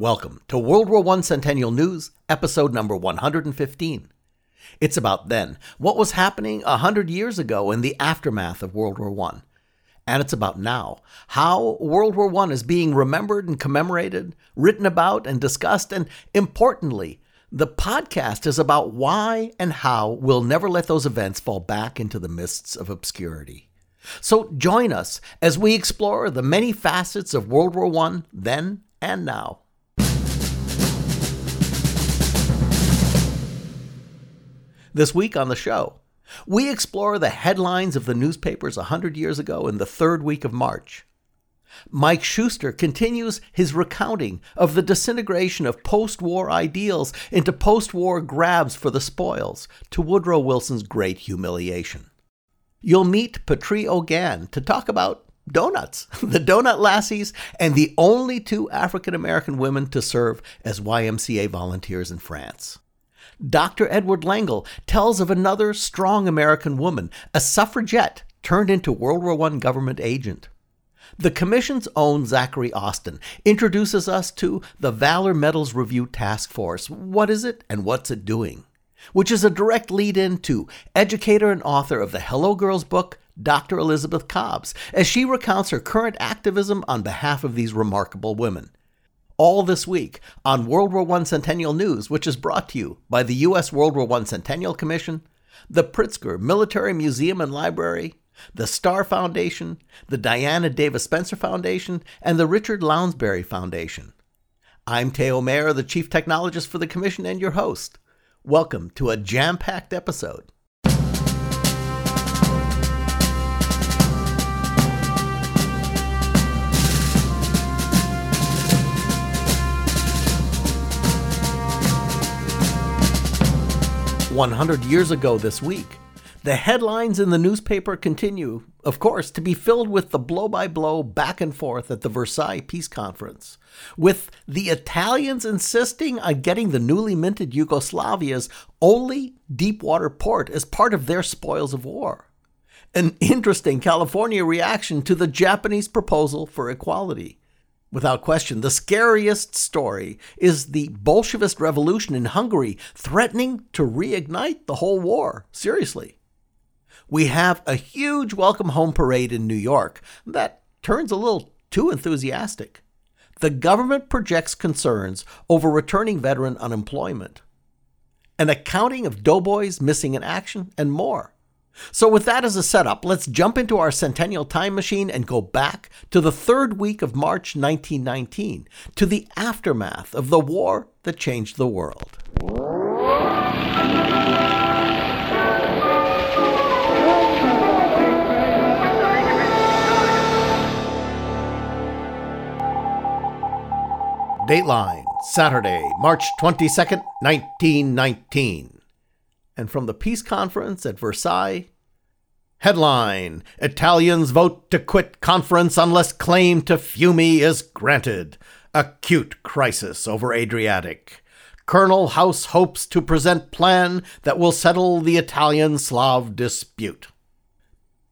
Welcome to World War I Centennial News, episode number 115. It's about then, what was happening a hundred years ago in the aftermath of World War I. And it's about now, how World War I is being remembered and commemorated, written about and discussed, and importantly, the podcast is about why and how we'll never let those events fall back into the mists of obscurity. So join us as we explore the many facets of World War I then and now. This week on the show, we explore the headlines of the newspapers 100 years ago in the third week of March. Mike Schuster continues his recounting of the disintegration of post war ideals into post war grabs for the spoils, to Woodrow Wilson's great humiliation. You'll meet Patri O'Gan to talk about donuts, the donut lassies, and the only two African American women to serve as YMCA volunteers in France. Dr. Edward Lengel tells of another strong American woman, a suffragette turned into World War I government agent. The Commission's own Zachary Austin introduces us to the Valor Medals Review Task Force. What is it and what's it doing? Which is a direct lead in to educator and author of the Hello Girls book, Dr. Elizabeth Cobbs, as she recounts her current activism on behalf of these remarkable women all this week on World War I Centennial News, which is brought to you by the U.S. World War I Centennial Commission, the Pritzker Military Museum and Library, the Starr Foundation, the Diana Davis Spencer Foundation, and the Richard Lounsbury Foundation. I'm Theo Mayer, the Chief Technologist for the Commission and your host. Welcome to a jam packed episode. 100 years ago this week. The headlines in the newspaper continue, of course, to be filled with the blow by blow back and forth at the Versailles Peace Conference, with the Italians insisting on getting the newly minted Yugoslavia's only deepwater port as part of their spoils of war. An interesting California reaction to the Japanese proposal for equality. Without question, the scariest story is the Bolshevist revolution in Hungary threatening to reignite the whole war. Seriously. We have a huge welcome home parade in New York that turns a little too enthusiastic. The government projects concerns over returning veteran unemployment, an accounting of doughboys missing in action, and more. So, with that as a setup, let's jump into our centennial time machine and go back to the third week of March 1919, to the aftermath of the war that changed the world. Dateline, Saturday, March 22nd, 1919 and from the peace conference at Versailles. Headline Italians vote to quit conference unless claim to Fiume is granted. Acute crisis over Adriatic. Colonel House hopes to present plan that will settle the Italian Slav dispute.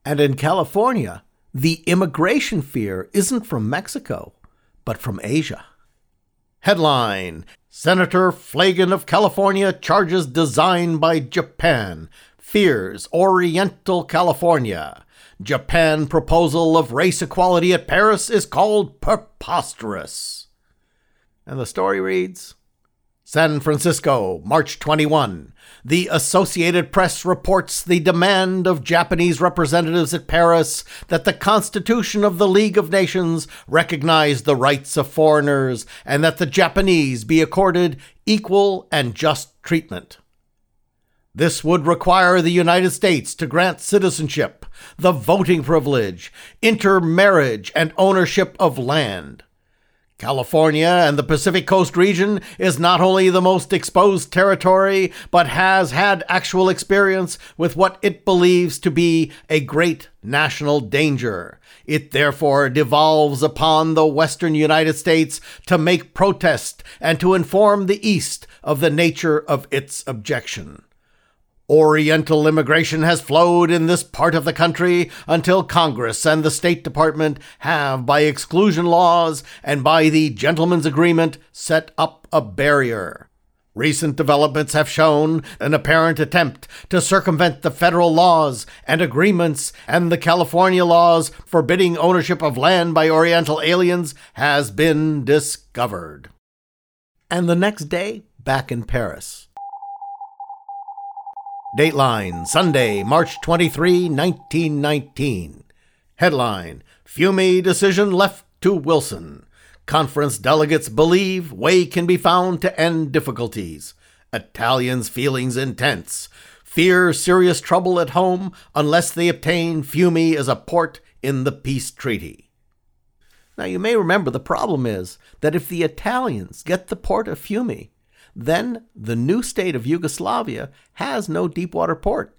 And in California, the immigration fear isn't from Mexico, but from Asia. Headline Senator Phelan of California charges design by Japan, fears Oriental California. Japan proposal of race equality at Paris is called preposterous. And the story reads San Francisco, March 21. The Associated Press reports the demand of Japanese representatives at Paris that the Constitution of the League of Nations recognize the rights of foreigners and that the Japanese be accorded equal and just treatment. This would require the United States to grant citizenship, the voting privilege, intermarriage, and ownership of land. California and the Pacific Coast region is not only the most exposed territory, but has had actual experience with what it believes to be a great national danger. It therefore devolves upon the Western United States to make protest and to inform the East of the nature of its objection. Oriental immigration has flowed in this part of the country until Congress and the State Department have, by exclusion laws and by the gentleman's agreement, set up a barrier. Recent developments have shown an apparent attempt to circumvent the federal laws and agreements, and the California laws forbidding ownership of land by Oriental aliens has been discovered. And the next day, back in Paris. Dateline, Sunday, March 23, 1919. Headline Fiume decision left to Wilson. Conference delegates believe way can be found to end difficulties. Italians' feelings intense. Fear serious trouble at home unless they obtain Fiume as a port in the peace treaty. Now, you may remember the problem is that if the Italians get the port of Fiume, then the new state of Yugoslavia has no deep water port.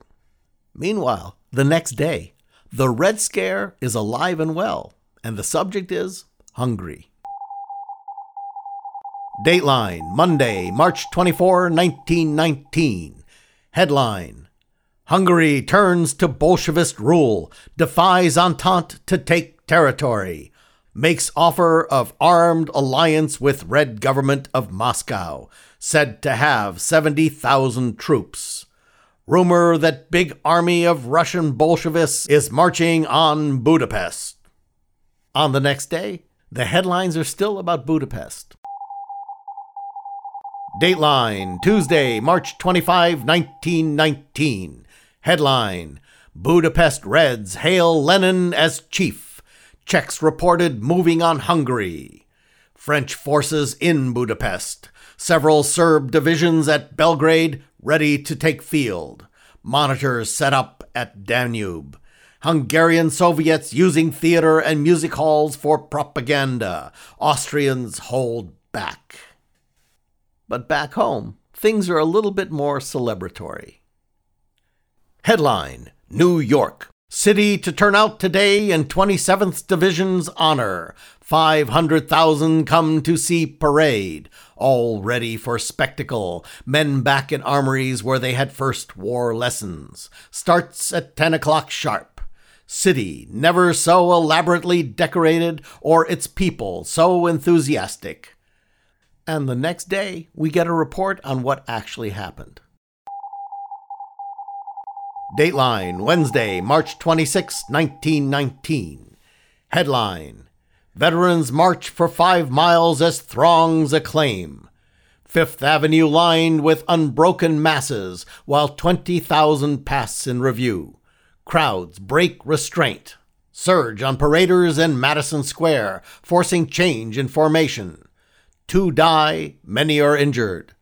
Meanwhile, the next day, the Red Scare is alive and well, and the subject is Hungary. Dateline, Monday, March 24, 1919. Headline Hungary turns to Bolshevist rule, defies Entente to take territory, makes offer of armed alliance with Red Government of Moscow, said to have 70,000 troops. Rumor that big army of Russian Bolshevists is marching on Budapest. On the next day, the headlines are still about Budapest. Dateline, Tuesday, March 25, 1919. Headline Budapest Reds hail Lenin as chief. Czechs reported moving on Hungary. French forces in Budapest several Serb divisions at Belgrade ready to take field, monitors set up at Danube, Hungarian Soviets using theater and music halls for propaganda, Austrians hold back. But back home, things are a little bit more celebratory. Headline New York. City to turn out today in 27th Division's honor. 500,000 come to see parade, all ready for spectacle. Men back in armories where they had first war lessons. Starts at 10 o'clock sharp. City never so elaborately decorated or its people so enthusiastic. And the next day, we get a report on what actually happened. Dateline, Wednesday, March 26, 1919. Headline Veterans march for five miles as throngs acclaim. Fifth Avenue lined with unbroken masses while 20,000 pass in review. Crowds break restraint. Surge on paraders in Madison Square, forcing change in formation. Two die, many are injured.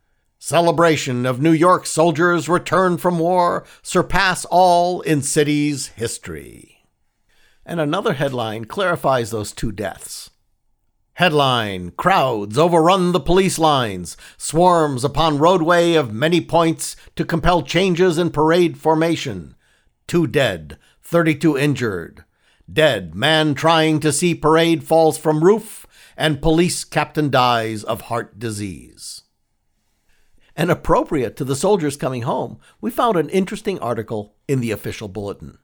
Celebration of New York soldiers' return from war surpass all in city's history and another headline clarifies those two deaths. Headline Crowds overrun the police lines, swarms upon roadway of many points to compel changes in parade formation. Two dead, 32 injured. Dead man trying to see parade falls from roof, and police captain dies of heart disease. And appropriate to the soldiers coming home, we found an interesting article in the official bulletin.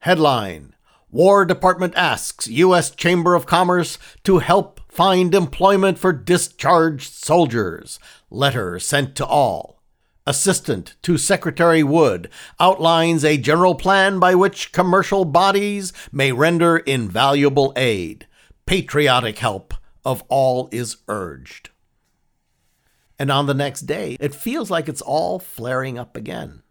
Headline War Department asks U.S. Chamber of Commerce to help find employment for discharged soldiers. Letter sent to all. Assistant to Secretary Wood outlines a general plan by which commercial bodies may render invaluable aid. Patriotic help of all is urged. And on the next day, it feels like it's all flaring up again.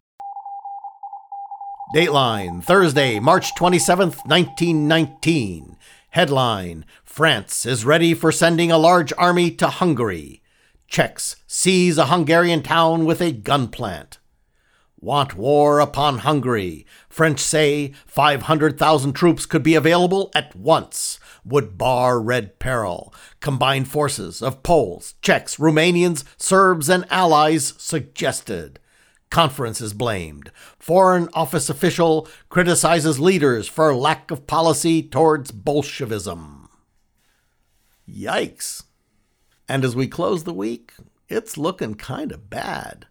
Dateline, Thursday, March 27th, 1919. Headline France is ready for sending a large army to Hungary. Czechs seize a Hungarian town with a gun plant. Want war upon Hungary. French say 500,000 troops could be available at once. Would bar Red Peril. Combined forces of Poles, Czechs, Romanians, Serbs, and allies suggested. Conference is blamed. Foreign office official criticizes leaders for lack of policy towards Bolshevism. Yikes. And as we close the week, it's looking kind of bad.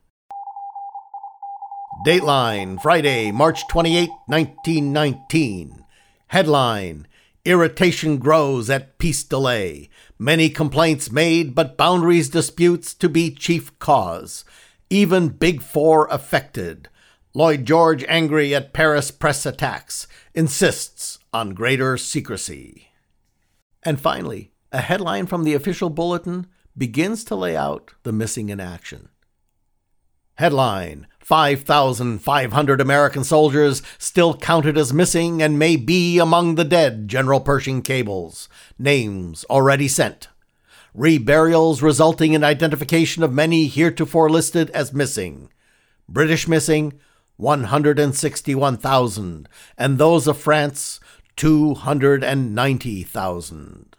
Dateline, Friday, March 28, 1919. Headline Irritation grows at peace delay. Many complaints made, but boundaries disputes to be chief cause. Even Big Four affected. Lloyd George angry at Paris press attacks. Insists on greater secrecy. And finally, a headline from the official bulletin begins to lay out the missing in action. Headline 5,500 American soldiers still counted as missing and may be among the dead, General Pershing cables. Names already sent. Reburials resulting in identification of many heretofore listed as missing. British missing 161,000, and those of France 290,000.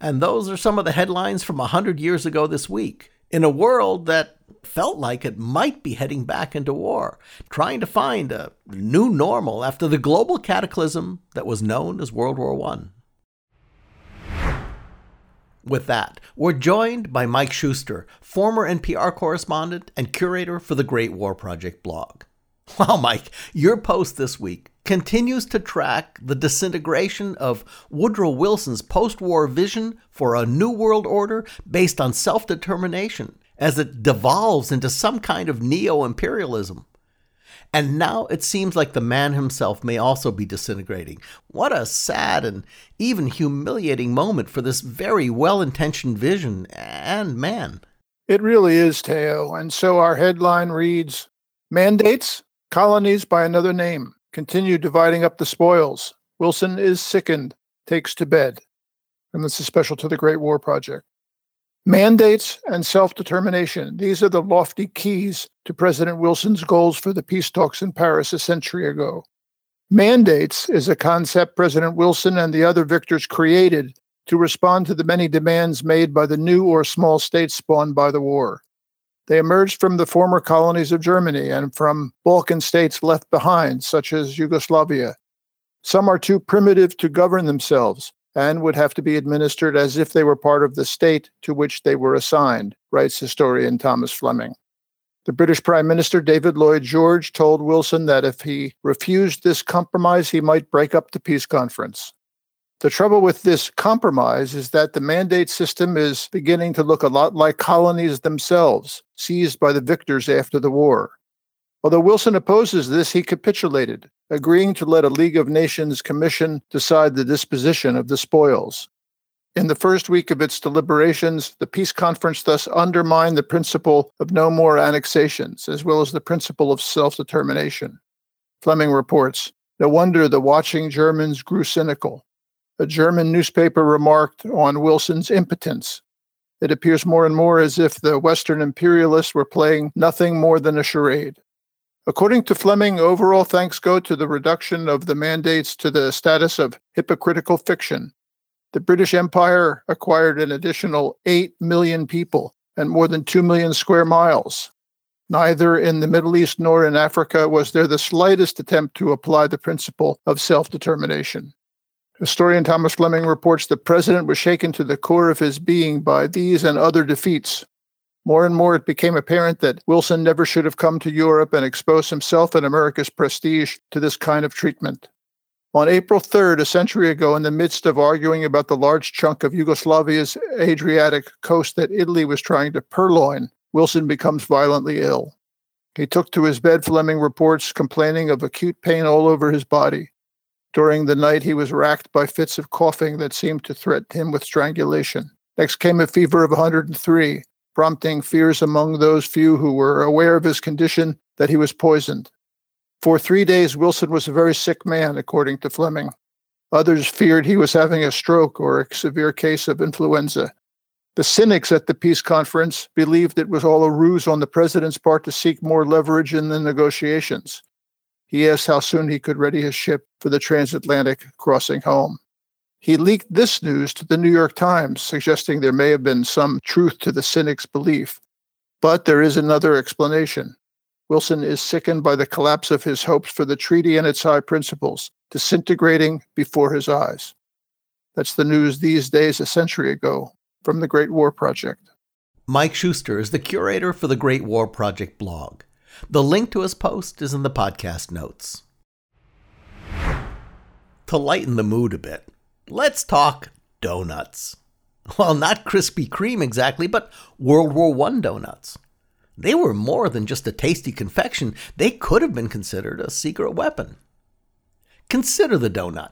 And those are some of the headlines from a 100 years ago this week in a world that felt like it might be heading back into war, trying to find a new normal after the global cataclysm that was known as World War I. With that, we're joined by Mike Schuster, former NPR correspondent and curator for the Great War Project blog. Wow, Mike, your post this week continues to track the disintegration of Woodrow Wilson's post war vision for a new world order based on self determination as it devolves into some kind of neo imperialism. And now it seems like the man himself may also be disintegrating. What a sad and even humiliating moment for this very well intentioned vision and man. It really is, Theo. And so our headline reads Mandates, colonies by another name, continue dividing up the spoils. Wilson is sickened, takes to bed. And this is special to the Great War Project. Mandates and self determination. These are the lofty keys to President Wilson's goals for the peace talks in Paris a century ago. Mandates is a concept President Wilson and the other victors created to respond to the many demands made by the new or small states spawned by the war. They emerged from the former colonies of Germany and from Balkan states left behind, such as Yugoslavia. Some are too primitive to govern themselves, and would have to be administered as if they were part of the state to which they were assigned, writes historian Thomas Fleming. The British Prime Minister David Lloyd George told Wilson that if he refused this compromise, he might break up the peace conference. The trouble with this compromise is that the mandate system is beginning to look a lot like colonies themselves, seized by the victors after the war. Although Wilson opposes this, he capitulated, agreeing to let a League of Nations commission decide the disposition of the spoils. In the first week of its deliberations, the peace conference thus undermined the principle of no more annexations, as well as the principle of self determination. Fleming reports No wonder the watching Germans grew cynical. A German newspaper remarked on Wilson's impotence. It appears more and more as if the Western imperialists were playing nothing more than a charade. According to Fleming, overall thanks go to the reduction of the mandates to the status of hypocritical fiction. The British Empire acquired an additional 8 million people and more than 2 million square miles. Neither in the Middle East nor in Africa was there the slightest attempt to apply the principle of self determination. Historian Thomas Fleming reports the president was shaken to the core of his being by these and other defeats. More and more, it became apparent that Wilson never should have come to Europe and exposed himself and America's prestige to this kind of treatment. On April 3rd, a century ago, in the midst of arguing about the large chunk of Yugoslavia's Adriatic coast that Italy was trying to purloin, Wilson becomes violently ill. He took to his bed, Fleming reports, complaining of acute pain all over his body. During the night, he was racked by fits of coughing that seemed to threaten him with strangulation. Next came a fever of 103, prompting fears among those few who were aware of his condition that he was poisoned. For three days, Wilson was a very sick man, according to Fleming. Others feared he was having a stroke or a severe case of influenza. The cynics at the peace conference believed it was all a ruse on the president's part to seek more leverage in the negotiations. He asked how soon he could ready his ship for the transatlantic crossing home. He leaked this news to the New York Times, suggesting there may have been some truth to the cynic's belief. But there is another explanation. Wilson is sickened by the collapse of his hopes for the treaty and its high principles, disintegrating before his eyes. That's the news these days, a century ago, from the Great War Project. Mike Schuster is the curator for the Great War Project blog. The link to his post is in the podcast notes. To lighten the mood a bit, let's talk donuts. Well, not Krispy Kreme exactly, but World War I donuts. They were more than just a tasty confection, they could have been considered a secret weapon. Consider the donut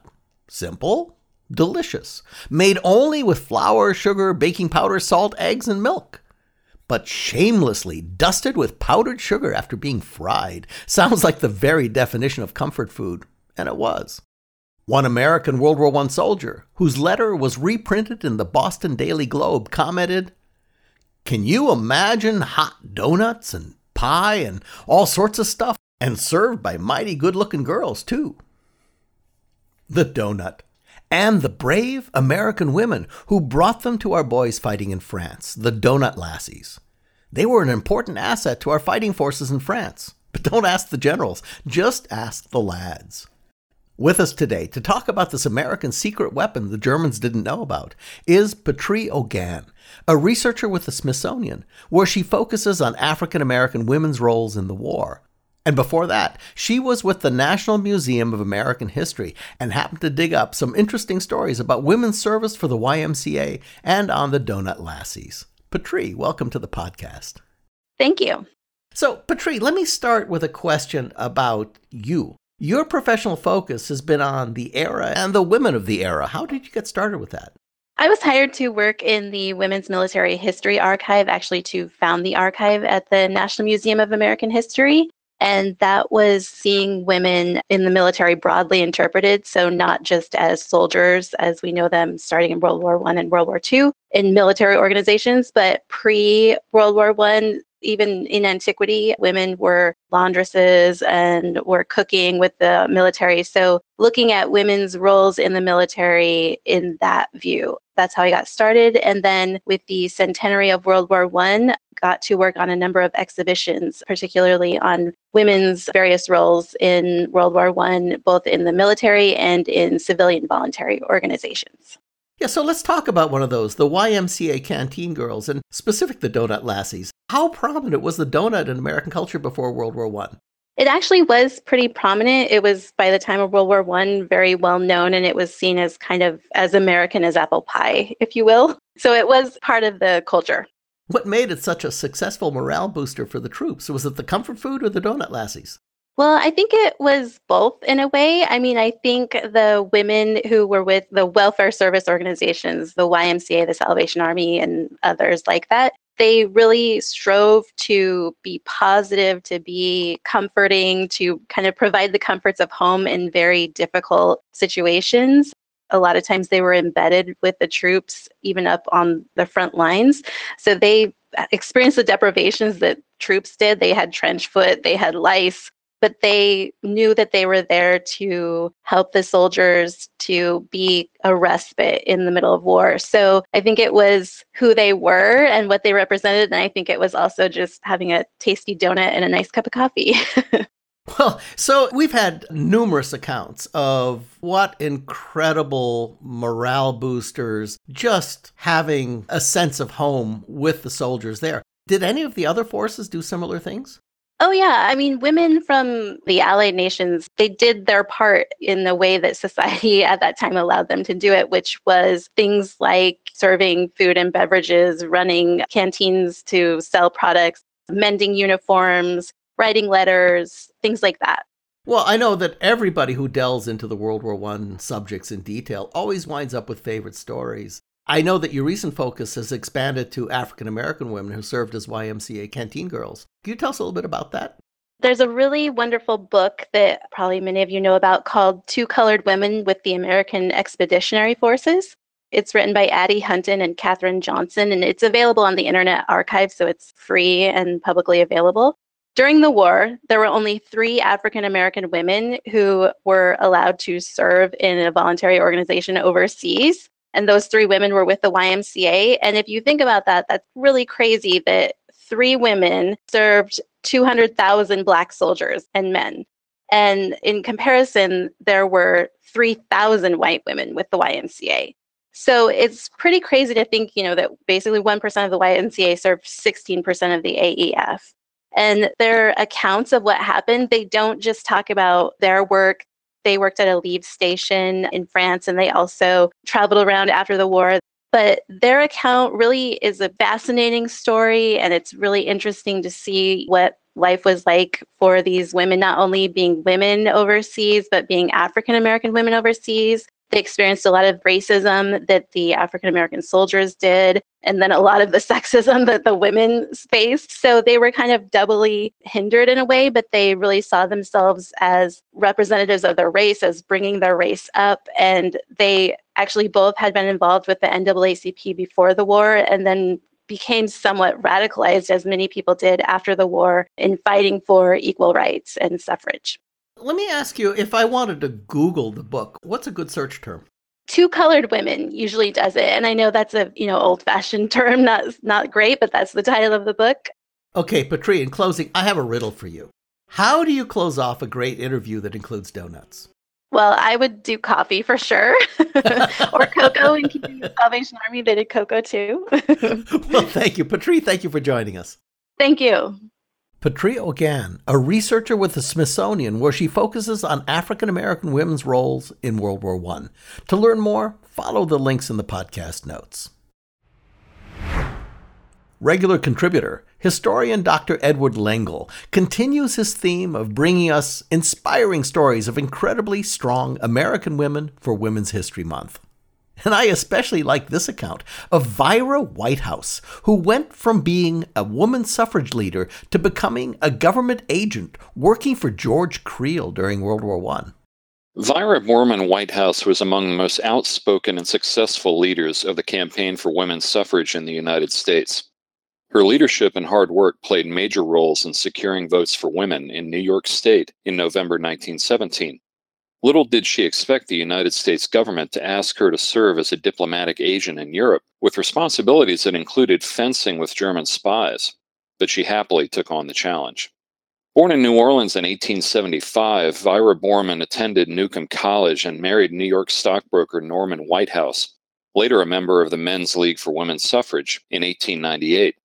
simple, delicious, made only with flour, sugar, baking powder, salt, eggs, and milk. But shamelessly dusted with powdered sugar after being fried. Sounds like the very definition of comfort food, and it was. One American World War I soldier, whose letter was reprinted in the Boston Daily Globe, commented Can you imagine hot donuts and pie and all sorts of stuff, and served by mighty good looking girls, too? The donut. And the brave American women who brought them to our boys fighting in France, the donut lassies. They were an important asset to our fighting forces in France. But don't ask the generals, just ask the lads. With us today to talk about this American secret weapon the Germans didn't know about is Patri O'Gan, a researcher with the Smithsonian, where she focuses on African American women's roles in the war. And before that, she was with the National Museum of American History and happened to dig up some interesting stories about women's service for the YMCA and on the Donut Lassies. Patri, welcome to the podcast. Thank you. So, Patri, let me start with a question about you. Your professional focus has been on the era and the women of the era. How did you get started with that? I was hired to work in the Women's Military History Archive, actually, to found the archive at the National Museum of American History. And that was seeing women in the military broadly interpreted, so not just as soldiers as we know them starting in World War One and World War Two in military organizations, but pre World War One, even in antiquity, women were laundresses and were cooking with the military. So, looking at women's roles in the military in that view. That's how I got started. And then with the centenary of World War One, got to work on a number of exhibitions, particularly on women's various roles in World War One, both in the military and in civilian voluntary organizations. Yeah, so let's talk about one of those, the YMCA Canteen Girls, and specific the Donut Lassies. How prominent was the donut in American culture before World War One? It actually was pretty prominent. It was by the time of World War One very well known, and it was seen as kind of as American as apple pie, if you will. So it was part of the culture. What made it such a successful morale booster for the troops? Was it the comfort food or the donut lassies? Well, I think it was both in a way. I mean, I think the women who were with the welfare service organizations, the YMCA, the Salvation Army, and others like that, they really strove to be positive, to be comforting, to kind of provide the comforts of home in very difficult situations. A lot of times they were embedded with the troops, even up on the front lines. So they experienced the deprivations that troops did. They had trench foot, they had lice, but they knew that they were there to help the soldiers to be a respite in the middle of war. So I think it was who they were and what they represented. And I think it was also just having a tasty donut and a nice cup of coffee. Well, so we've had numerous accounts of what incredible morale boosters just having a sense of home with the soldiers there. Did any of the other forces do similar things? Oh, yeah. I mean, women from the Allied nations, they did their part in the way that society at that time allowed them to do it, which was things like serving food and beverages, running canteens to sell products, mending uniforms, writing letters, things like that. Well, I know that everybody who delves into the World War I subjects in detail always winds up with favorite stories. I know that your recent focus has expanded to African American women who served as YMCA canteen girls. Can you tell us a little bit about that? There's a really wonderful book that probably many of you know about called Two Colored Women with the American Expeditionary Forces. It's written by Addie Hunton and Kathryn Johnson, and it's available on the Internet Archive, so it's free and publicly available. During the war, there were only three African American women who were allowed to serve in a voluntary organization overseas and those three women were with the YMCA. And if you think about that, that's really crazy that three women served 200,000 Black soldiers and men. And in comparison, there were 3,000 white women with the YMCA. So it's pretty crazy to think, you know, that basically 1% of the YMCA served 16% of the AEF. And their accounts of what happened, they don't just talk about their work. They worked at a leave station in France and they also traveled around after the war. But their account really is a fascinating story, and it's really interesting to see what life was like for these women, not only being women overseas, but being African American women overseas. They experienced a lot of racism that the African American soldiers did, and then a lot of the sexism that the women faced. So they were kind of doubly hindered in a way, but they really saw themselves as representatives of their race, as bringing their race up. And they actually both had been involved with the NAACP before the war and then became somewhat radicalized, as many people did after the war, in fighting for equal rights and suffrage. Let me ask you if I wanted to Google the book, what's a good search term? Two colored women usually does it. And I know that's a, you know, old fashioned term, not not great, but that's the title of the book. Okay, Patri, in closing, I have a riddle for you. How do you close off a great interview that includes donuts? Well, I would do coffee for sure, or cocoa. In keeping the Salvation Army, they did cocoa too. well, thank you, Patri. Thank you for joining us. Thank you. Patri O'Gan, a researcher with the Smithsonian, where she focuses on African American women's roles in World War I. To learn more, follow the links in the podcast notes. Regular contributor, historian Dr. Edward Lengel continues his theme of bringing us inspiring stories of incredibly strong American women for Women's History Month. And I especially like this account of Vira Whitehouse, who went from being a woman suffrage leader to becoming a government agent working for George Creel during World War I. Vira Boarman Whitehouse was among the most outspoken and successful leaders of the campaign for women's suffrage in the United States. Her leadership and hard work played major roles in securing votes for women in New York State in November 1917. Little did she expect the United States government to ask her to serve as a diplomatic agent in Europe with responsibilities that included fencing with German spies, but she happily took on the challenge. Born in New Orleans in 1875, Vira Boarman attended Newcomb College and married New York stockbroker Norman Whitehouse, later a member of the Men's League for Women's Suffrage, in 1898.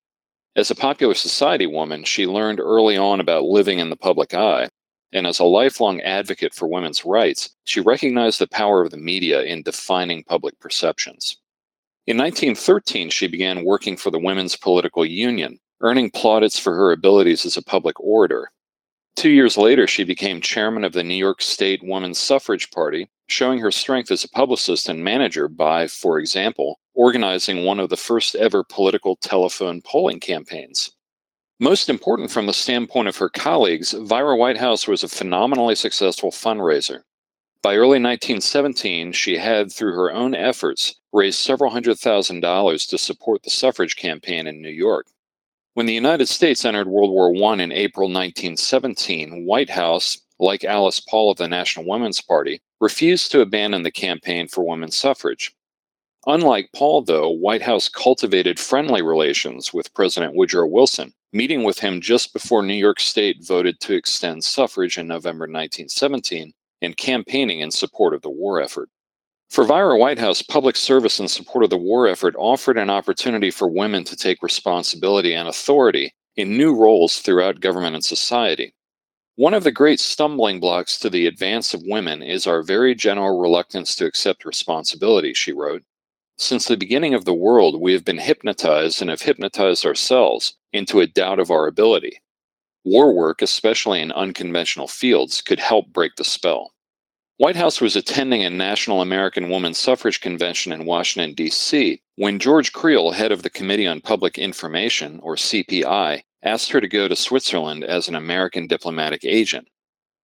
As a popular society woman, she learned early on about living in the public eye and as a lifelong advocate for women's rights, she recognized the power of the media in defining public perceptions. In 1913, she began working for the Women's Political Union, earning plaudits for her abilities as a public orator. Two years later, she became chairman of the New York State Women's Suffrage Party, showing her strength as a publicist and manager by, for example, organizing one of the first ever political telephone polling campaigns. Most important from the standpoint of her colleagues, Vira Whitehouse was a phenomenally successful fundraiser. By early 1917, she had, through her own efforts, raised several hundred thousand dollars to support the suffrage campaign in New York. When the United States entered World War I in April 1917, Whitehouse, like Alice Paul of the National Women's Party, refused to abandon the campaign for women's suffrage. Unlike Paul, though, Whitehouse cultivated friendly relations with President Woodrow Wilson, meeting with him just before New York State voted to extend suffrage in November 1917 and campaigning in support of the war effort. For Vira Whitehouse, public service in support of the war effort offered an opportunity for women to take responsibility and authority in new roles throughout government and society. One of the great stumbling blocks to the advance of women is our very general reluctance to accept responsibility, she wrote. Since the beginning of the world, we have been hypnotized and have hypnotized ourselves into a doubt of our ability. War work, especially in unconventional fields, could help break the spell. Whitehouse was attending a National American Woman Suffrage Convention in Washington, D.C., when George Creel, head of the Committee on Public Information, or CPI, asked her to go to Switzerland as an American diplomatic agent.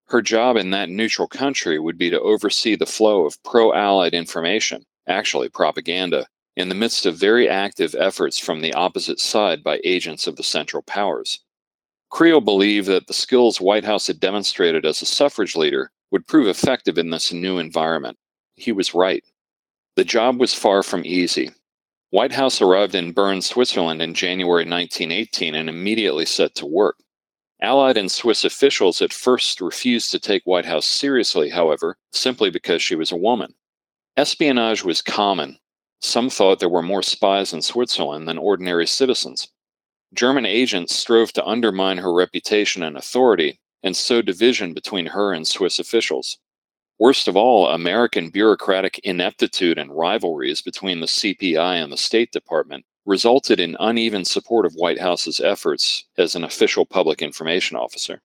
Her job in that neutral country would be to oversee the flow of pro Allied information, actually propaganda, in the midst of very active efforts from the opposite side by agents of the Central Powers. Creel believed that the skills Whitehouse had demonstrated as a suffrage leader would prove effective in this new environment. He was right. The job was far from easy. Whitehouse arrived in Bern, Switzerland in January 1918 and immediately set to work. Allied and Swiss officials at first refused to take Whitehouse seriously, however, simply because she was a woman. Espionage was common, some thought there were more spies in Switzerland than ordinary citizens. German agents strove to undermine her reputation and authority and sow division between her and Swiss officials. Worst of all, American bureaucratic ineptitude and rivalries between the CPI and the State Department resulted in uneven support of Whitehouse's efforts as an official public information officer.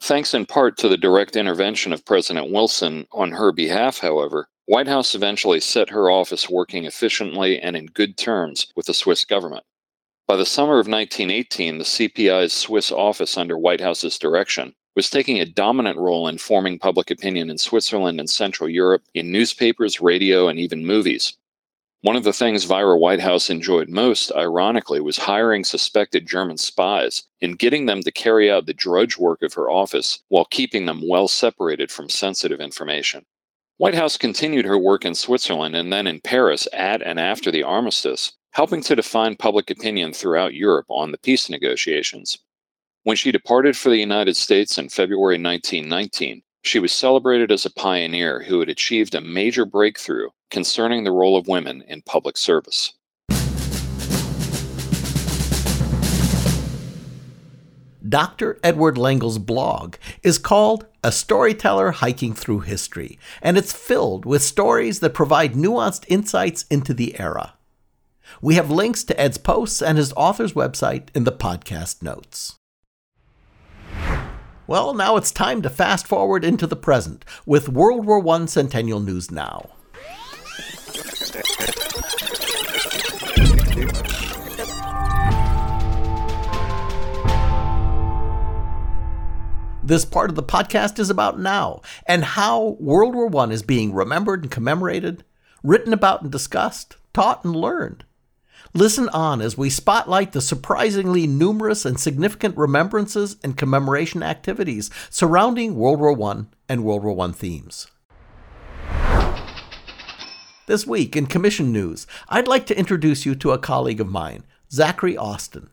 Thanks in part to the direct intervention of President Wilson on her behalf, however, Whitehouse eventually set her office working efficiently and in good terms with the Swiss government. By the summer of 1918, the CPI's Swiss office under Whitehouse's direction was taking a dominant role in forming public opinion in Switzerland and Central Europe in newspapers, radio, and even movies. One of the things Vira Whitehouse enjoyed most, ironically, was hiring suspected German spies and getting them to carry out the drudge work of her office while keeping them well separated from sensitive information. Whitehouse continued her work in Switzerland and then in Paris at and after the armistice, helping to define public opinion throughout Europe on the peace negotiations. When she departed for the United States in February 1919, she was celebrated as a pioneer who had achieved a major breakthrough concerning the role of women in public service. Dr. Edward Lengel's blog is called A Storyteller Hiking Through History, and it's filled with stories that provide nuanced insights into the era. We have links to Ed's posts and his author's website in the podcast notes. Well, now it's time to fast forward into the present with World War I Centennial News Now. This part of the podcast is about now and how World War I is being remembered and commemorated, written about and discussed, taught and learned. Listen on as we spotlight the surprisingly numerous and significant remembrances and commemoration activities surrounding World War I and World War I themes. This week in Commission News, I'd like to introduce you to a colleague of mine, Zachary Austin.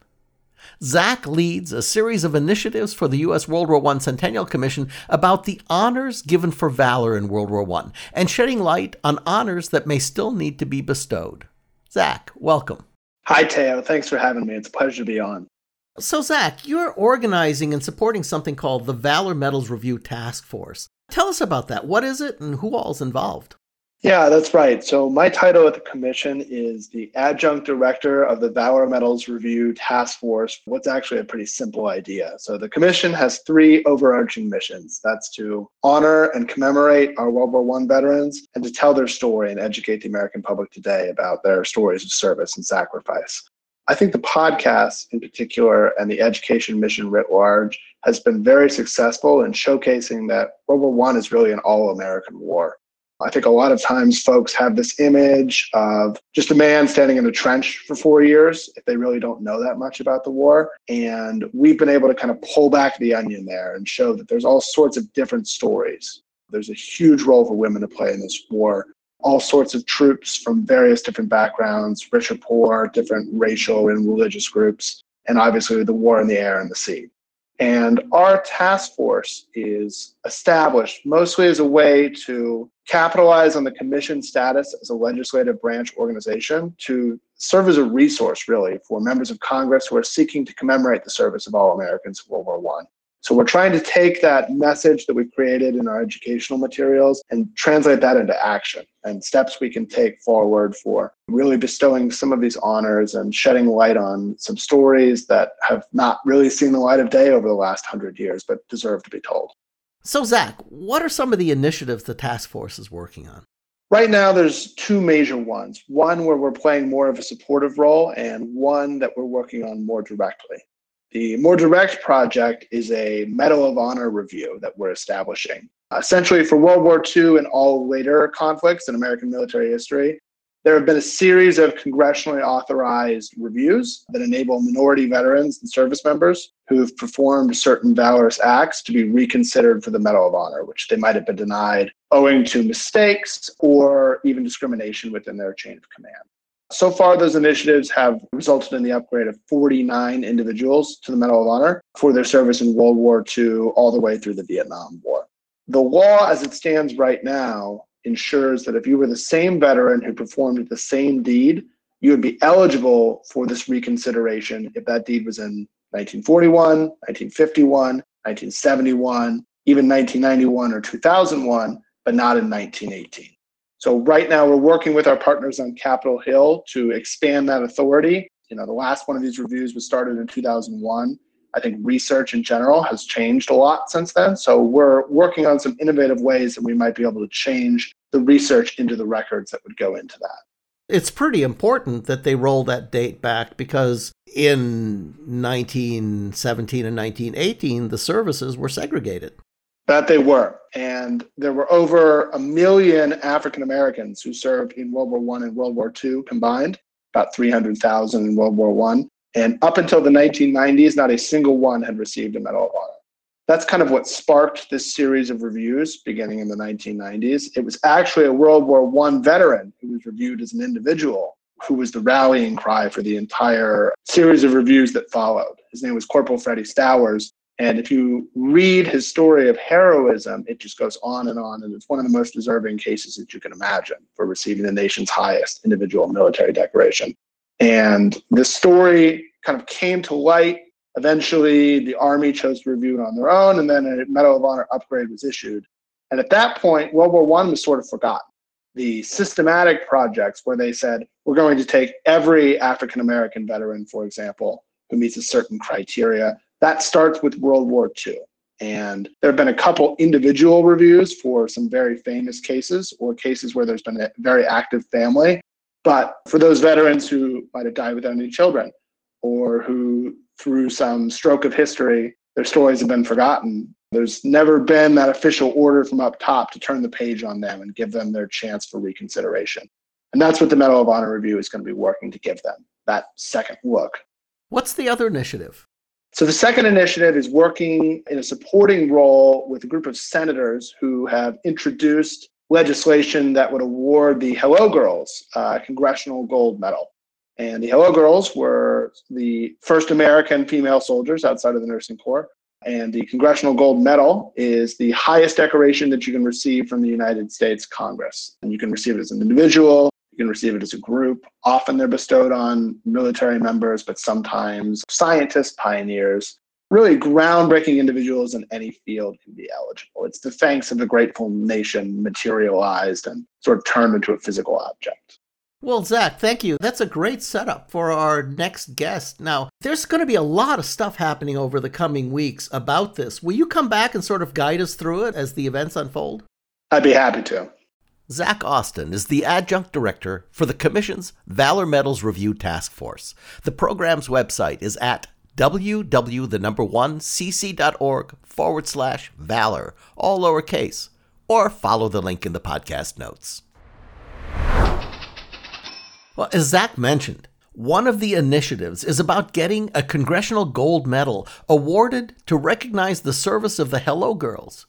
Zach leads a series of initiatives for the U.S. World War I Centennial Commission about the honors given for valor in World War I and shedding light on honors that may still need to be bestowed. Zach, welcome. Hi, Theo. Thanks for having me. It's a pleasure to be on. So, Zach, you're organizing and supporting something called the Valor Medals Review Task Force. Tell us about that. What is it and who all's involved? Yeah, that's right. So my title at the commission is the adjunct director of the Valor Medals Review Task Force. What's actually a pretty simple idea. So the commission has three overarching missions. That's to honor and commemorate our World War I veterans and to tell their story and educate the American public today about their stories of service and sacrifice. I think the podcast in particular and the education mission writ large has been very successful in showcasing that World War I is really an all American war. I think a lot of times folks have this image of just a man standing in a trench for four years if they really don't know that much about the war. And we've been able to kind of pull back the onion there and show that there's all sorts of different stories. There's a huge role for women to play in this war. All sorts of troops from various different backgrounds, rich or poor, different racial and religious groups, and obviously the war in the air and the sea. And our task force is established mostly as a way to capitalize on the commission status as a legislative branch organization to serve as a resource, really, for members of Congress who are seeking to commemorate the service of all Americans in World War I. So we're trying to take that message that we've created in our educational materials and translate that into action and steps we can take forward for really bestowing some of these honors and shedding light on some stories that have not really seen the light of day over the last hundred years, but deserve to be told. So, Zach, what are some of the initiatives the task force is working on? Right now, there's two major ones. One where we're playing more of a supportive role, and one that we're working on more directly. The more direct project is a Medal of Honor review that we're establishing. Uh, essentially, for World War II and all later conflicts in American military history, there have been a series of congressionally authorized reviews that enable minority veterans and service members who've performed certain valorous acts to be reconsidered for the Medal of Honor, which they might have been denied owing to mistakes or even discrimination within their chain of command. So far, those initiatives have resulted in the upgrade of 49 individuals to the Medal of Honor for their service in World War II all the way through the Vietnam War. The law, as it stands right now, ensures that if you were the same veteran who performed the same deed you would be eligible for this reconsideration if that deed was in 1941, 1951, 1971, even 1991 or 2001, but not in 1918. So right now we're working with our partners on Capitol Hill to expand that authority. You know, the last one of these reviews was started in 2001. I think research in general has changed a lot since then. So we're working on some innovative ways that we might be able to change the research into the records that would go into that. It's pretty important that they roll that date back because in 1917 and 1918, the services were segregated. That they were. And there were over a million African Americans who served in World War I and World War II combined, about 300,000 in World War I. And up until the 1990s, not a single one had received a Medal of Honor that's kind of what sparked this series of reviews beginning in the 1990s. It was actually a World War I veteran who was reviewed as an individual who was the rallying cry for the entire series of reviews that followed. His name was Corporal Freddie Stowers. And if you read his story of heroism, it just goes on and on. And it's one of the most deserving cases that you can imagine for receiving the nation's highest individual military decoration. And this story kind of came to light Eventually, the Army chose to review it on their own, and then a Medal of Honor upgrade was issued. And at that point, World War I was sort of forgotten. The systematic projects where they said, we're going to take every African American veteran, for example, who meets a certain criteria, that starts with World War II. And there have been a couple individual reviews for some very famous cases or cases where there's been a very active family. But for those veterans who might have died without any children or who through some stroke of history, their stories have been forgotten. There's never been that official order from up top to turn the page on them and give them their chance for reconsideration. And that's what the Medal of Honor Review is going to be working to give them that second look. What's the other initiative? So, the second initiative is working in a supporting role with a group of senators who have introduced legislation that would award the Hello Girls uh, Congressional Gold Medal. And the Hello Girls were the first American female soldiers outside of the nursing corps. And the Congressional Gold Medal is the highest decoration that you can receive from the United States Congress. And you can receive it as an individual, can receive it as a group. Often they're bestowed on military members, but sometimes scientists, pioneers, really groundbreaking individuals in any field can be eligible. It's the thanks of a grateful nation materialized and sort of turned into a physical object. Well, Zach, thank you. That's a great setup for our next guest. Now, there's going to be a lot of stuff happening over the coming weeks about this. Will you come back and sort of guide us through it as the events unfold? I'd be happy to. Zach Austin is the adjunct director for the Commission's Valor Medals Review Task Force. The program's website is at www, the number one, cc.org forward slash valor, all lowercase, or follow the link in the podcast notes. Well, as Zach mentioned, one of the initiatives is about getting a Congressional Gold Medal awarded to recognize the service of the Hello Girls.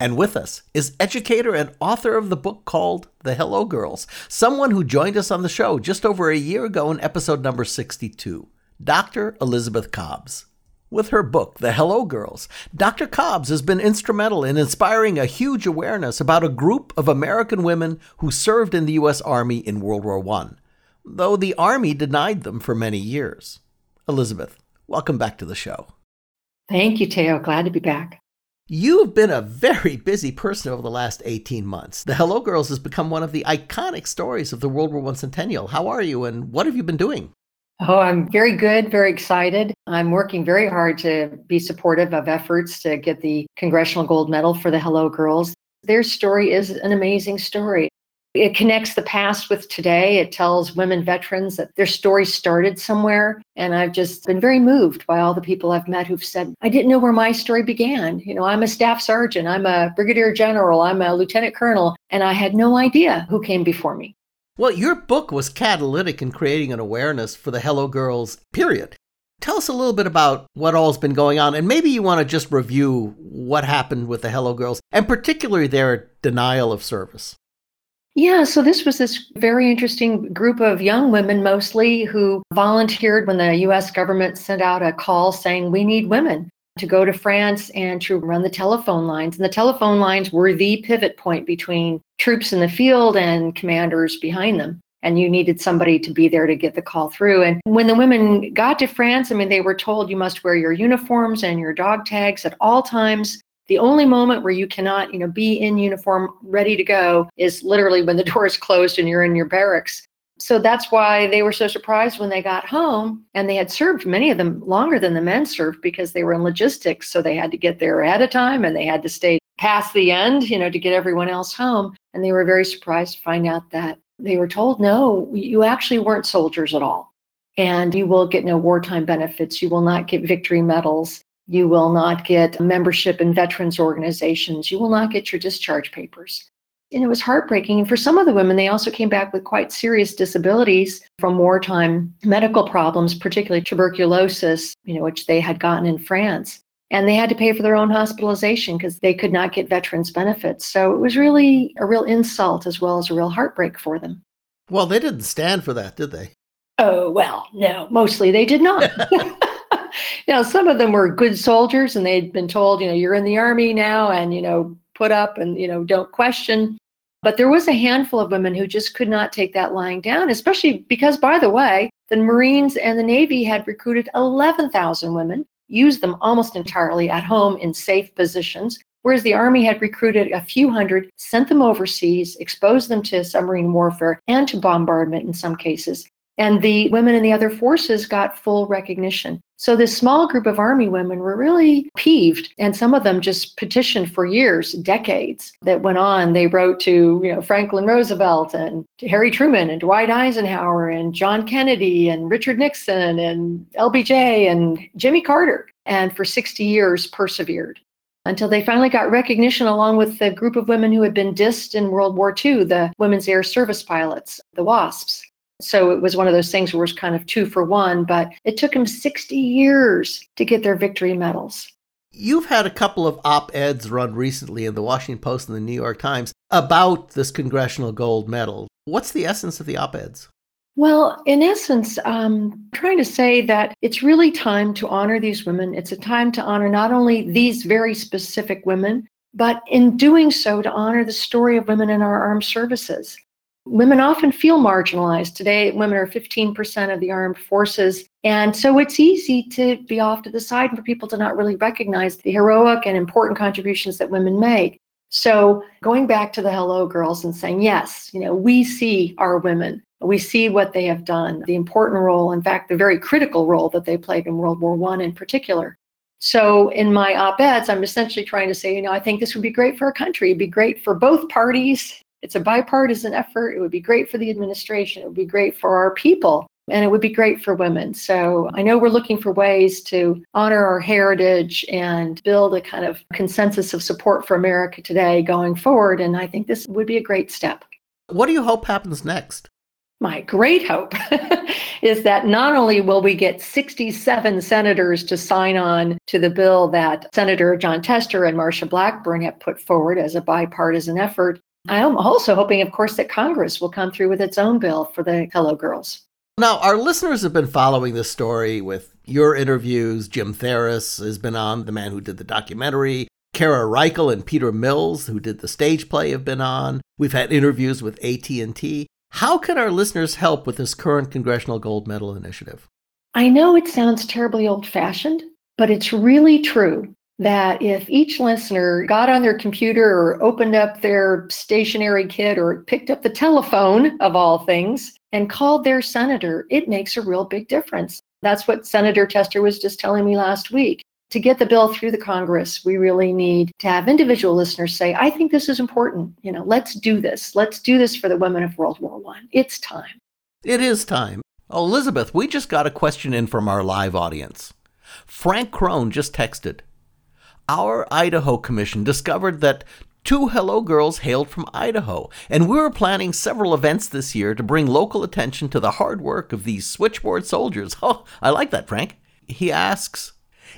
And with us is educator and author of the book called The Hello Girls, someone who joined us on the show just over a year ago in episode number 62, Dr. Elizabeth Cobbs. With her book, The Hello Girls, Dr. Cobbs has been instrumental in inspiring a huge awareness about a group of American women who served in the U.S. Army in World War I though the Army denied them for many years. Elizabeth, welcome back to the show. Thank you, Theo. Glad to be back. You have been a very busy person over the last 18 months. The Hello Girls has become one of the iconic stories of the World War I centennial. How are you and what have you been doing? Oh, I'm very good, very excited. I'm working very hard to be supportive of efforts to get the Congressional Gold Medal for the Hello Girls. Their story is an amazing story. It connects the past with today. It tells women veterans that their story started somewhere. And I've just been very moved by all the people I've met who've said, I didn't know where my story began. You know, I'm a staff sergeant, I'm a brigadier general, I'm a lieutenant colonel, and I had no idea who came before me. Well, your book was catalytic in creating an awareness for the Hello Girls, period. Tell us a little bit about what all's been going on, and maybe you want to just review what happened with the Hello Girls, and particularly their denial of service. Yeah, so this was this very interesting group of young women mostly who volunteered when the US government sent out a call saying, We need women to go to France and to run the telephone lines. And the telephone lines were the pivot point between troops in the field and commanders behind them. and you needed somebody to be there to get the call through. And when the women got to France, I mean, they were told you must wear your uniforms and your dog tags at all times. The only moment where you cannot, you know, be in uniform ready to go is literally when the door is closed and you're in your barracks. So that's why they were so surprised when they got home and they had served many of them longer than the men served because they were in logistics. So they had to get there ahead of time and they had to stay past the end, you know, to get everyone else home. And they were very surprised to find out that they were told, no, you actually weren't soldiers at all. And you will get no wartime benefits. You will not get victory medals. You will not get membership in veterans organizations. You will not get your discharge papers. And it was heartbreaking. And for some of the women, they also came back with quite serious disabilities from wartime medical problems, particularly tuberculosis, you know, which they had gotten in France and they had to pay for their own hospitalization because they could not get veterans benefits. So it was really a real insult as well as a real heartbreak for them. Well, they didn't stand for that, did they? Oh, well, no, mostly they did not. know, some of them were good soldiers and they'd been told, you know, you're in the army now and, you know, put up and, you know, don't question. But there was a handful of women who just could not take that lying down, especially because, by the way, the Marines and the Navy had recruited 11,000 women used them almost entirely at home in safe positions, whereas the Army had recruited a few hundred, sent them overseas, exposed them to submarine warfare and to bombardment in some cases. And the women in the other forces got full recognition. So this small group of Army women were really peeved, and some of them just petitioned for years, decades that went on. They wrote to you know Franklin Roosevelt and Harry Truman and Dwight Eisenhower and John Kennedy and Richard Nixon and LBJ and Jimmy Carter, and for 60 years persevered until they finally got recognition along with the group of women who had been dissed in World War II, the Women's Air Service Pilots, the WASPs. So it was one of those things where it was kind of two for one, but it took them 60 years to get their victory medals. You've had a couple of op eds run recently in the Washington Post and the New York Times about this Congressional Gold Medal. What's the essence of the op eds? Well, in essence, I'm um, trying to say that it's really time to honor these women. It's a time to honor not only these very specific women, but in doing so, to honor the story of women in our armed services. Women often feel marginalized. Today, women are 15% of the armed forces. And so it's easy to be off to the side and for people to not really recognize the heroic and important contributions that women make. So going back to the Hello Girls and saying, yes, you know, we see our women. We see what they have done, the important role, in fact, the very critical role that they played in World War One in particular. So in my op-eds, I'm essentially trying to say, you know, I think this would be great for our country. It'd be great for both parties it's a bipartisan effort. It would be great for the administration. It would be great for our people. And it would be great for women. So I know we're looking for ways to honor our heritage and build a kind of consensus of support for America today going forward. And I think this would be a great step. What do you hope happens next? My great hope is that not only will we get 67 senators to sign on to the bill that Senator Jon Tester and Marsha Blackburn have put forward as a bipartisan effort, I am also hoping, of course, that Congress will come through with its own bill for the Hello Girls. Now, our listeners have been following this story with your interviews. Jim Theres has been on, the man who did the documentary. Cara Reichel and Peter Mills, who did the stage play, have been on. We've had interviews with AT&T. How can our listeners help with this current Congressional Gold Medal initiative? I know it sounds terribly old-fashioned, but it's really true that if each listener got on their computer or opened up their stationary kit or picked up the telephone of all things and called their senator, it makes a real big difference. That's what Senator Tester was just telling me last week. To get the bill through the Congress, we really need to have individual listeners say, I think this is important. You know, let's do this. Let's do this for the women of World War One. It's time. It is time. Elizabeth, we just got a question in from our live audience. Frank Crone just texted our Idaho Commission discovered that two Hello Girls hailed from Idaho, and we were planning several events this year to bring local attention to the hard work of these switchboard soldiers. Oh, I like that, Frank. He asks,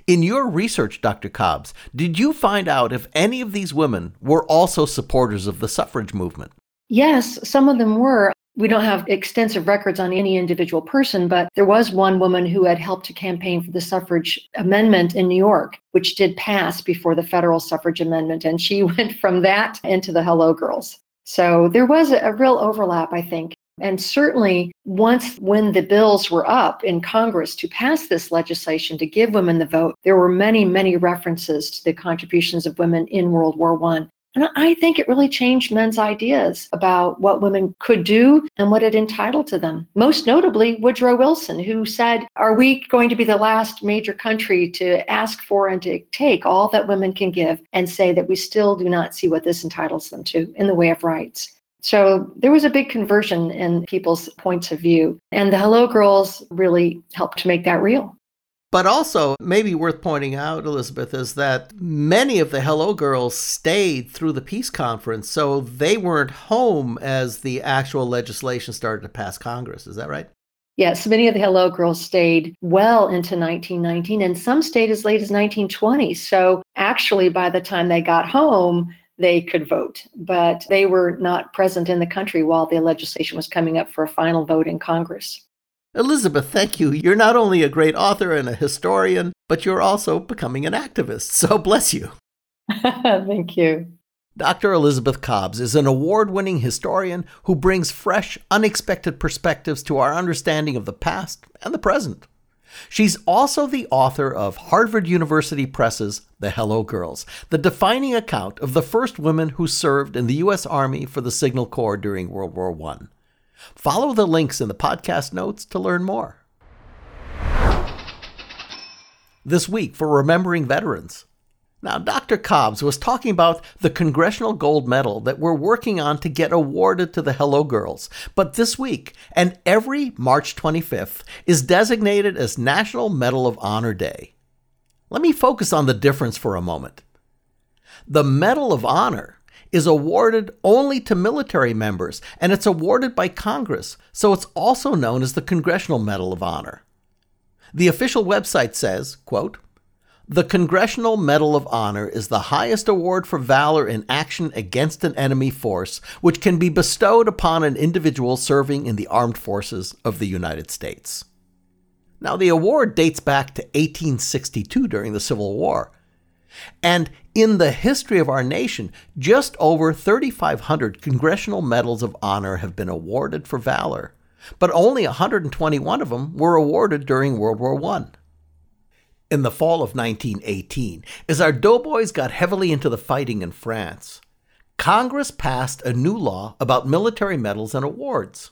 in your research, Dr. Cobbs, did you find out if any of these women were also supporters of the suffrage movement? Yes, some of them were. We don't have extensive records on any individual person, but there was one woman who had helped to campaign for the suffrage amendment in New York, which did pass before the federal suffrage amendment. And she went from that into the Hello Girls. So there was a, real overlap, I think. And certainly, once when the bills were up in Congress to pass this legislation to give women the vote, there were many, many references to the contributions of women in World War I. And I think it really changed men's ideas about what women could do and what it entitled to them. Most notably, Woodrow Wilson, who said, Are we going to be the last major country to ask for and to take all that women can give and say that we still do not see what this entitles them to in the way of rights? So there was a big conversion in people's points of view. And the Hello Girls really helped to make that real. But also, maybe worth pointing out, Elizabeth, is that many of the Hello Girls stayed through the peace conference, so they weren't home as the actual legislation started to pass Congress. Is that right? Yes, many of the Hello Girls stayed well into 1919, and some stayed as late as 1920. So actually, by the time they got home, they could vote, but they were not present in the country while the legislation was coming up for a final vote in Congress. Elizabeth, thank you. You're not only a great author and a historian, but you're also becoming an activist. So bless you. thank you. Dr. Elizabeth Cobbs is an award winning historian who brings fresh, unexpected perspectives to our understanding of the past and the present. She's also the author of Harvard University Press's The Hello Girls, the defining account of the first women who served in the U.S. Army for the Signal Corps during World War I. Follow the links in the podcast notes to learn more. This week for Remembering Veterans. Now, Dr. Cobbs was talking about the Congressional Gold Medal that we're working on to get awarded to the Hello Girls. But this week, and every March 25th, is designated as National Medal of Honor Day. Let me focus on the difference for a moment. The Medal of Honor is awarded only to military members, and it's awarded by Congress, so it's also known as the Congressional Medal of Honor. The official website says, quote, the Congressional Medal of Honor is the highest award for valor in action against an enemy force, which can be bestowed upon an individual serving in the armed forces of the United States. Now, the award dates back to 1862 during the Civil War, and in the history of our nation, just over 3,500 Congressional Medals of Honor have been awarded for valor, but only 121 of them were awarded during World War I. In the fall of 1918, as our doughboys got heavily into the fighting in France, Congress passed a new law about military medals and awards.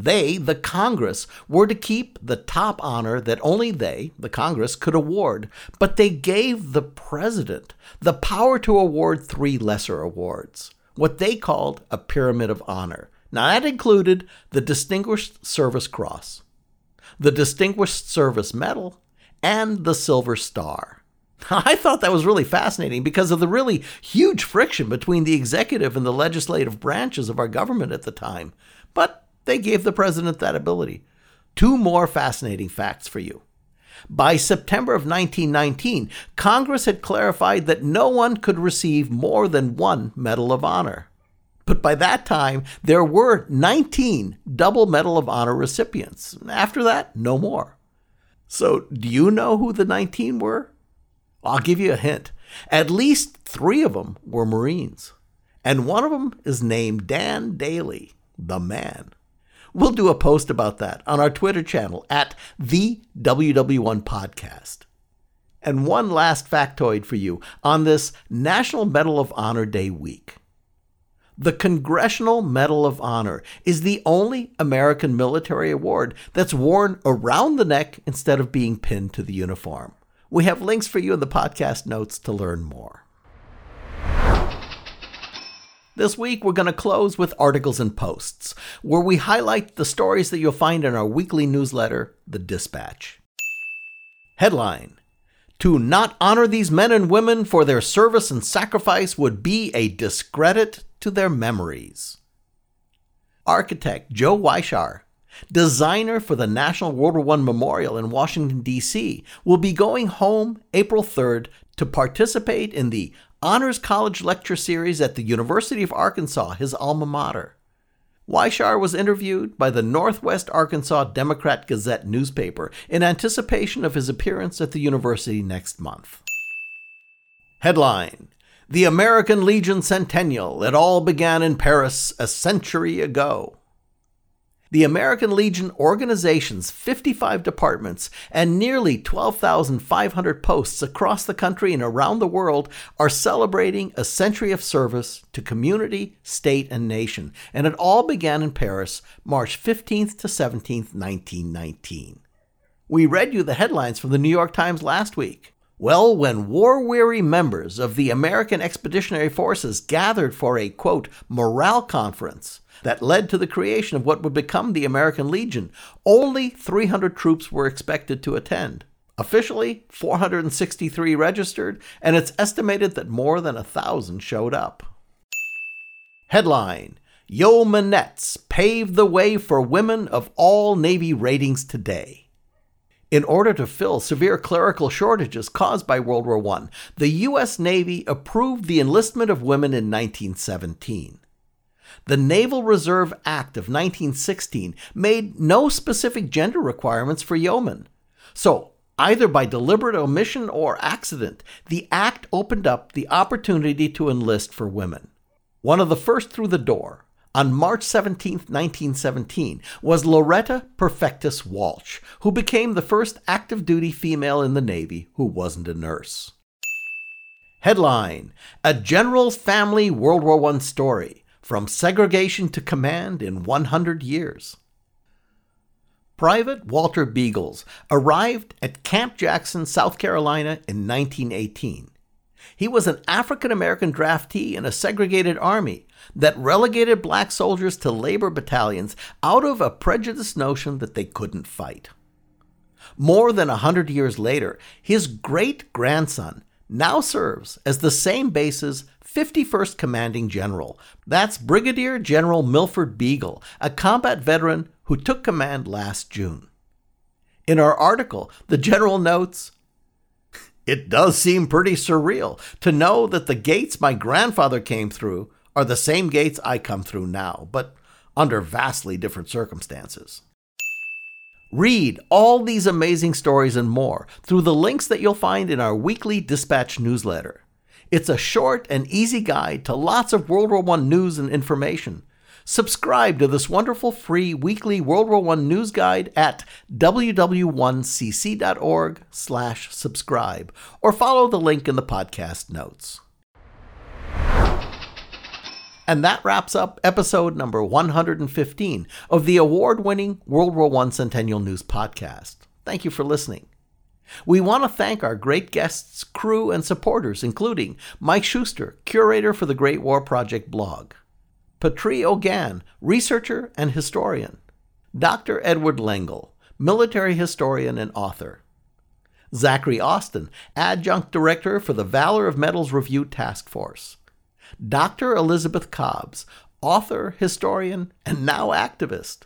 They, the Congress, were to keep the top honor that only they, the Congress, could award, but they gave the President the power to award three lesser awards, what they called a Pyramid of Honor. Now, that included the Distinguished Service Cross, the Distinguished Service Medal, and the Silver Star. I thought that was really fascinating because of the really huge friction between the executive and the legislative branches of our government at the time. But they gave the president that ability. Two more fascinating facts for you. By September of 1919, Congress had clarified that no one could receive more than one Medal of Honor. But by that time, there were 19 double Medal of Honor recipients. After that, no more. So, do you know who the 19 were? I'll give you a hint. At least three of them were Marines, and one of them is named Dan Daly, the man. We'll do a post about that on our Twitter channel at the WW1 Podcast. And one last factoid for you on this National Medal of Honor Day week. The Congressional Medal of Honor is the only American military award that's worn around the neck instead of being pinned to the uniform. We have links for you in the podcast notes to learn more. This week, we're going to close with articles and posts, where we highlight the stories that you'll find in our weekly newsletter, The Dispatch. Headline To not honor these men and women for their service and sacrifice would be a discredit to their memories. Architect Joe Weishar, designer for the National World War I Memorial in Washington, D.C., will be going home April 3rd to participate in the Honors College Lecture Series at the University of Arkansas, his alma mater. Weishar was interviewed by the Northwest Arkansas Democrat Gazette newspaper in anticipation of his appearance at the university next month. Headline The American Legion Centennial. It all began in Paris a century ago. The American Legion organization's 55 departments and nearly 12,500 posts across the country and around the world are celebrating a century of service to community, state, and nation. And it all began in Paris, March 15th to 17th, 1919. We read you the headlines from the New York Times last week. Well, when war weary members of the American Expeditionary Forces gathered for a, quote, morale conference, that led to the creation of what would become the American Legion, only 300 troops were expected to attend. Officially, 463 registered, and it's estimated that more than a thousand showed up. Headline Yeomanettes pave the way for women of all Navy ratings today. In order to fill severe clerical shortages caused by World War I, the U.S. Navy approved the enlistment of women in 1917. The Naval Reserve Act of 1916 made no specific gender requirements for yeomen. So, either by deliberate omission or accident, the act opened up the opportunity to enlist for women. One of the first through the door, on March 17, 1917, was Loretta Perfectus Walsh, who became the first active duty female in the Navy who wasn't a nurse. Headline A General's Family World War I Story from segregation to command in 100 years. Private Walter Beagles arrived at Camp Jackson, South Carolina in 1918. He was an African American draftee in a segregated army that relegated black soldiers to labor battalions out of a prejudiced notion that they couldn't fight. More than a hundred years later, his great grandson now serves as the same base's 51st Commanding General. That's Brigadier General Milford Beagle, a combat veteran who took command last June. In our article, the General notes It does seem pretty surreal to know that the gates my grandfather came through are the same gates I come through now, but under vastly different circumstances. Read all these amazing stories and more through the links that you'll find in our weekly dispatch newsletter. It's a short and easy guide to lots of World War I news and information. Subscribe to this wonderful free weekly World War I news guide at ww1cc.org/slash-subscribe, or follow the link in the podcast notes. And that wraps up episode number 115 of the award-winning World War I Centennial News podcast. Thank you for listening. We want to thank our great guests, crew, and supporters, including Mike Schuster, curator for the Great War Project blog, Patri O'Gan, researcher and historian, Dr. Edward Lengel, military historian and author, Zachary Austin, adjunct director for the Valor of Medals Review Task Force, Dr. Elizabeth Cobbs, author, historian, and now activist.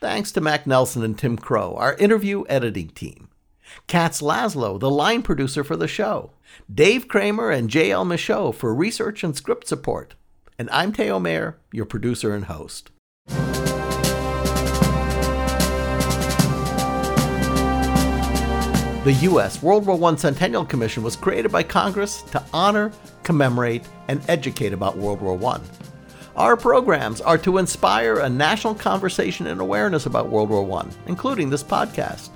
Thanks to Mac Nelson and Tim Crow, our interview editing team. Katz Laszlo, the line producer for the show, Dave Kramer and J.L. Michaud for research and script support. And I'm Theo Mayer, your producer and host. The U.S. World War I Centennial Commission was created by Congress to honor, commemorate, and educate about World War I. Our programs are to inspire a national conversation and awareness about World War I, including this podcast.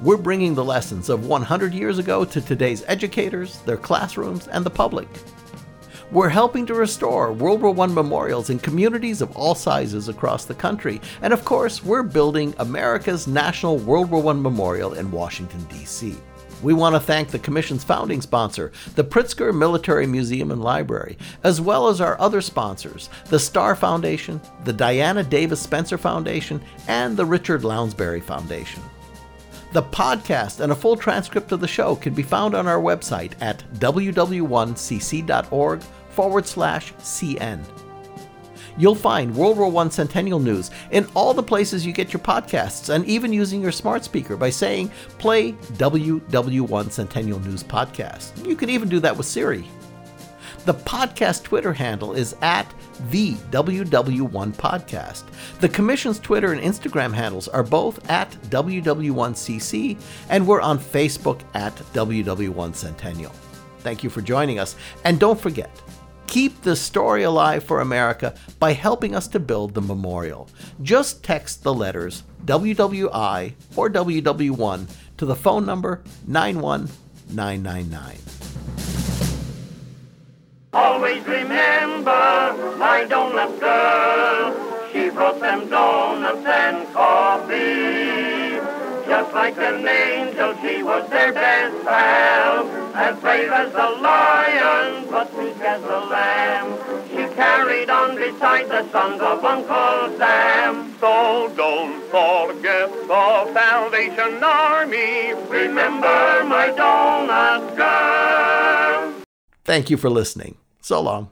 We're bringing the lessons of 100 years ago to today's educators, their classrooms, and the public. We're helping to restore World War I memorials in communities of all sizes across the country. And of course, we're building America's National World War I Memorial in Washington, D.C. We want to thank the Commission's founding sponsor, the Pritzker Military Museum and Library, as well as our other sponsors, the Starr Foundation, the Diana Davis Spencer Foundation, and the Richard Lounsbery Foundation. The podcast and a full transcript of the show can be found on our website at ww1cc.org forward slash CN. You'll find World War I Centennial News in all the places you get your podcasts and even using your smart speaker by saying, play WW1 Centennial News Podcast. You can even do that with Siri. The podcast Twitter handle is at the WW1 Podcast. The Commission's Twitter and Instagram handles are both at WW1CC, and we're on Facebook at WW1 Centennial. Thank you for joining us, and don't forget, Keep the story alive for America by helping us to build the memorial. Just text the letters WWI or WW1 to the phone number 91999. Always remember my donut girl. She brought them donuts and coffee. Just like an angel, she was their best pal. As brave as a lion, but meek as a lamb. She carried on beside the sons of Uncle Sam. So don't forget the Salvation Army. Remember my donut girl. Thank you for listening. So long.